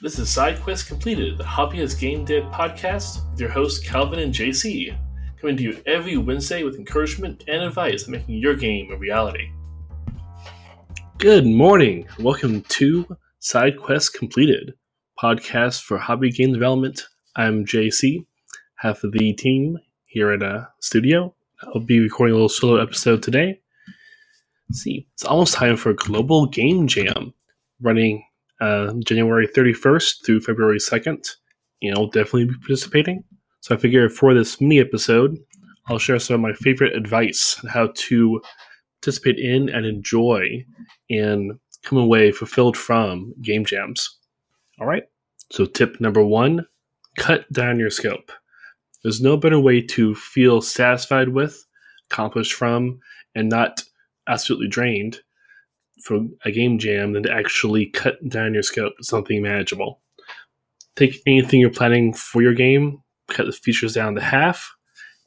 This is SideQuest Completed, the Hobbyist Game Dev podcast with your hosts Calvin and JC, coming to you every Wednesday with encouragement and advice on making your game a reality. Good morning. Welcome to SideQuest Completed, podcast for hobby game development. I'm JC, half of the team here at a uh, studio. I'll be recording a little solo episode today. Let's see, it's almost time for Global Game Jam, running uh, January 31st through February 2nd. and I'll definitely be participating. So I figure for this mini episode, I'll share some of my favorite advice on how to participate in and enjoy and come away fulfilled from game jams. All right. So tip number one, cut down your scope. There's no better way to feel satisfied with, accomplished from, and not absolutely drained for a game jam than to actually cut down your scope to something manageable. Take anything you're planning for your game, cut the features down to half,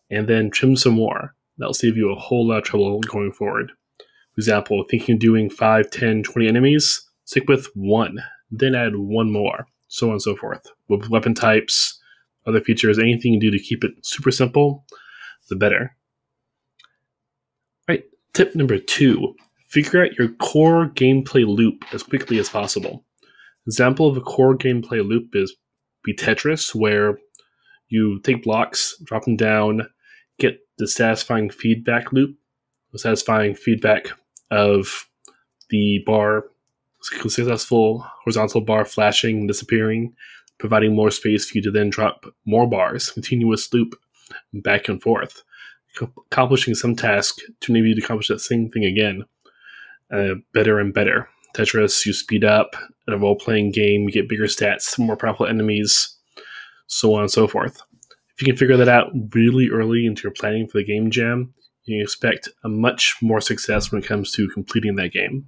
and then trim some more. That'll save you a whole lot of trouble going forward. For example, thinking of doing 5, 10, 20 enemies, stick with one, then add one more, so on and so forth. With weapon types, other features, anything you do to keep it super simple, the better. Right, tip number two Figure out your core gameplay loop as quickly as possible. Example of a core gameplay loop is be Tetris, where you take blocks, drop them down, get the satisfying feedback loop, the satisfying feedback of the bar, successful horizontal bar flashing and disappearing, providing more space for you to then drop more bars, continuous loop back and forth, accomplishing some task to enable you to accomplish that same thing again uh, better and better. Tetris, you speed up in a role playing game, you get bigger stats, more powerful enemies, so on and so forth. If you can figure that out really early into your planning for the game jam, you can expect a much more success when it comes to completing that game.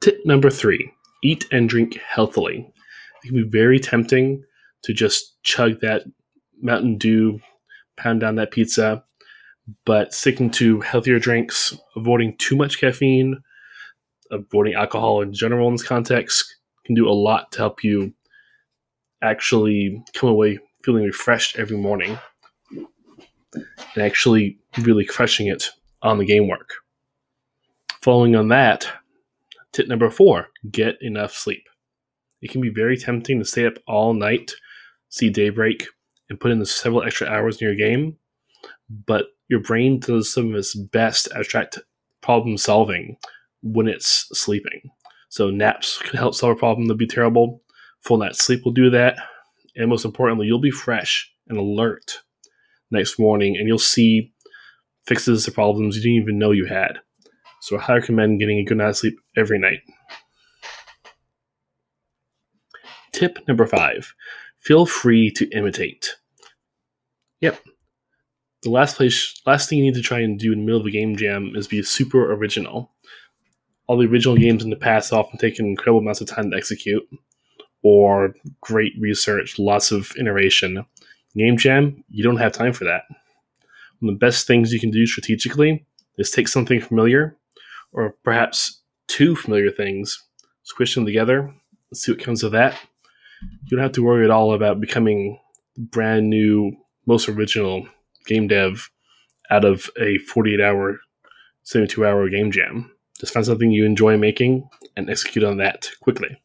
Tip number three eat and drink healthily. It can be very tempting to just chug that Mountain Dew, pound down that pizza, but sticking to healthier drinks, avoiding too much caffeine, avoiding alcohol in general in this context can do a lot to help you actually come away feeling refreshed every morning and actually really crushing it on the game work. Following on that, tip number four get enough sleep. It can be very tempting to stay up all night, see daybreak, and put in several extra hours in your game, but your brain does some of its best abstract problem solving when it's sleeping. So naps can help solve a problem that'd be terrible. Full night sleep will do that. And most importantly, you'll be fresh and alert next morning and you'll see fixes to problems you didn't even know you had. So I highly recommend getting a good night's sleep every night. Tip number five feel free to imitate. Yep, the last place, last thing you need to try and do in the middle of a game jam is be super original. All the original games in the past often taken incredible amounts of time to execute, or great research, lots of iteration. Game jam, you don't have time for that. One of the best things you can do strategically is take something familiar, or perhaps two familiar things, squish them together, see what comes of that. You don't have to worry at all about becoming brand new, most original game dev out of a 48 hour, 72 hour game jam. Just find something you enjoy making and execute on that quickly.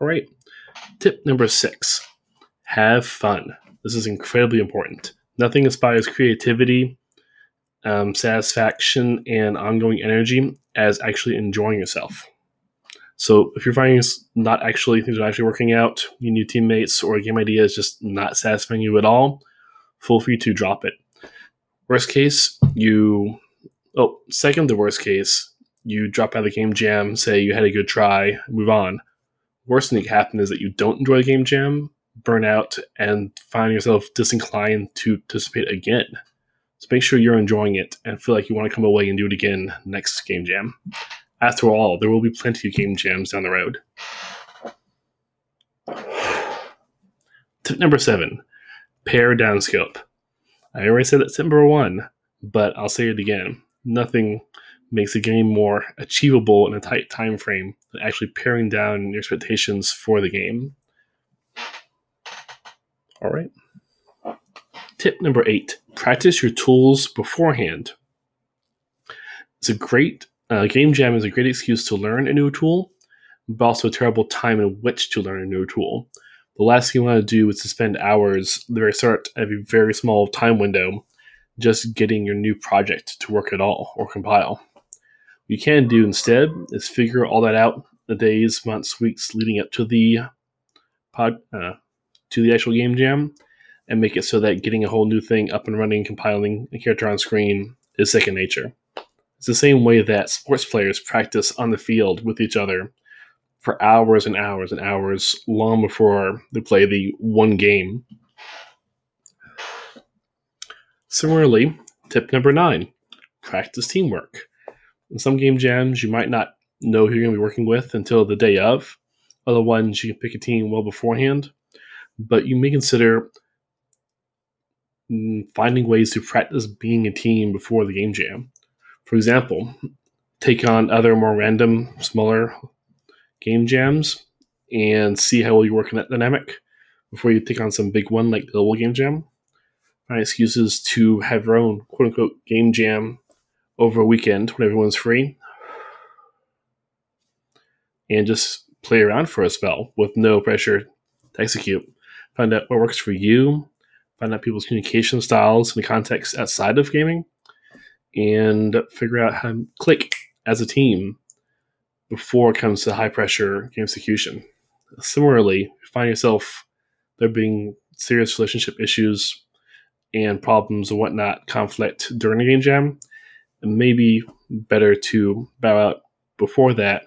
All right. Tip number six have fun. This is incredibly important. Nothing inspires creativity, um, satisfaction, and ongoing energy as actually enjoying yourself. So if you're finding it's not actually things are actually working out, your new teammates or a game idea is just not satisfying you at all, feel free to drop it. Worst case, you oh, second the worst case, you drop out of the game jam, say you had a good try, move on. Worst thing that can happen is that you don't enjoy the game jam, burn out, and find yourself disinclined to participate again. So make sure you're enjoying it and feel like you want to come away and do it again next game jam. After all, there will be plenty of game jams down the road. Tip number seven pare down scope. I already said that's number one, but I'll say it again. Nothing makes a game more achievable in a tight time frame than actually paring down your expectations for the game. All right. Tip number eight practice your tools beforehand. It's a great uh, game jam is a great excuse to learn a new tool, but also a terrible time in which to learn a new tool. The last thing you want to do is to spend hours the very start of a very small time window just getting your new project to work at all or compile. What you can do instead is figure all that out the days, months, weeks leading up to the pod uh, to the actual game jam, and make it so that getting a whole new thing up and running, compiling a character on screen is second nature. It's the same way that sports players practice on the field with each other for hours and hours and hours long before they play the one game. Similarly, tip number nine practice teamwork. In some game jams, you might not know who you're going to be working with until the day of. Other ones, you can pick a team well beforehand, but you may consider mm, finding ways to practice being a team before the game jam. For example, take on other more random, smaller game jams and see how well you work in that dynamic before you take on some big one like global game jam. Find excuses to have your own quote unquote game jam over a weekend when everyone's free and just play around for a spell with no pressure to execute. Find out what works for you, find out people's communication styles and context outside of gaming, and figure out how to click as a team before it comes to high pressure game execution. Similarly, you find yourself there being serious relationship issues and problems and whatnot, conflict during a game jam, it may be better to bow out before that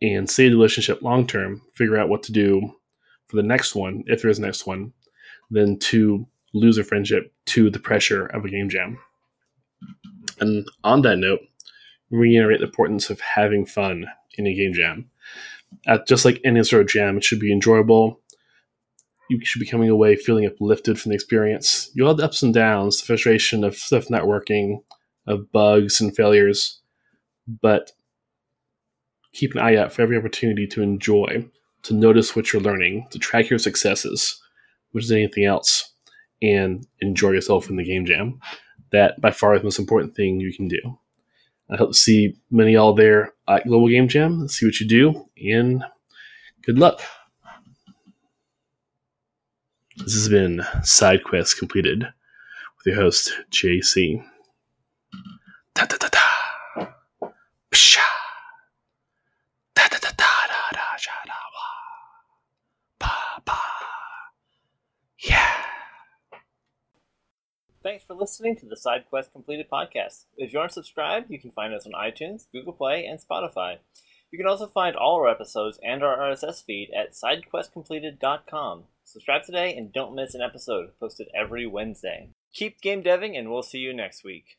and save the relationship long term, figure out what to do for the next one, if there is a next one, than to lose a friendship to the pressure of a game jam. And on that note, reiterate the importance of having fun in a game jam. At just like any sort of jam, it should be enjoyable. You should be coming away feeling uplifted from the experience. You'll have the ups and downs, the frustration of stuff not working, of bugs and failures, but keep an eye out for every opportunity to enjoy, to notice what you're learning, to track your successes, which is anything else, and enjoy yourself in the game jam. That by far is the most important thing you can do. I hope to see many y'all there at Global Game Jam. See what you do, and good luck. This has been Side Quest Completed with your host, JC. Da da da da. Psha. Thanks for listening to the Side Quest Completed podcast. If you aren't subscribed, you can find us on iTunes, Google Play, and Spotify. You can also find all our episodes and our RSS feed at sidequestcompleted.com. Subscribe today and don't miss an episode posted every Wednesday. Keep game deving, and we'll see you next week.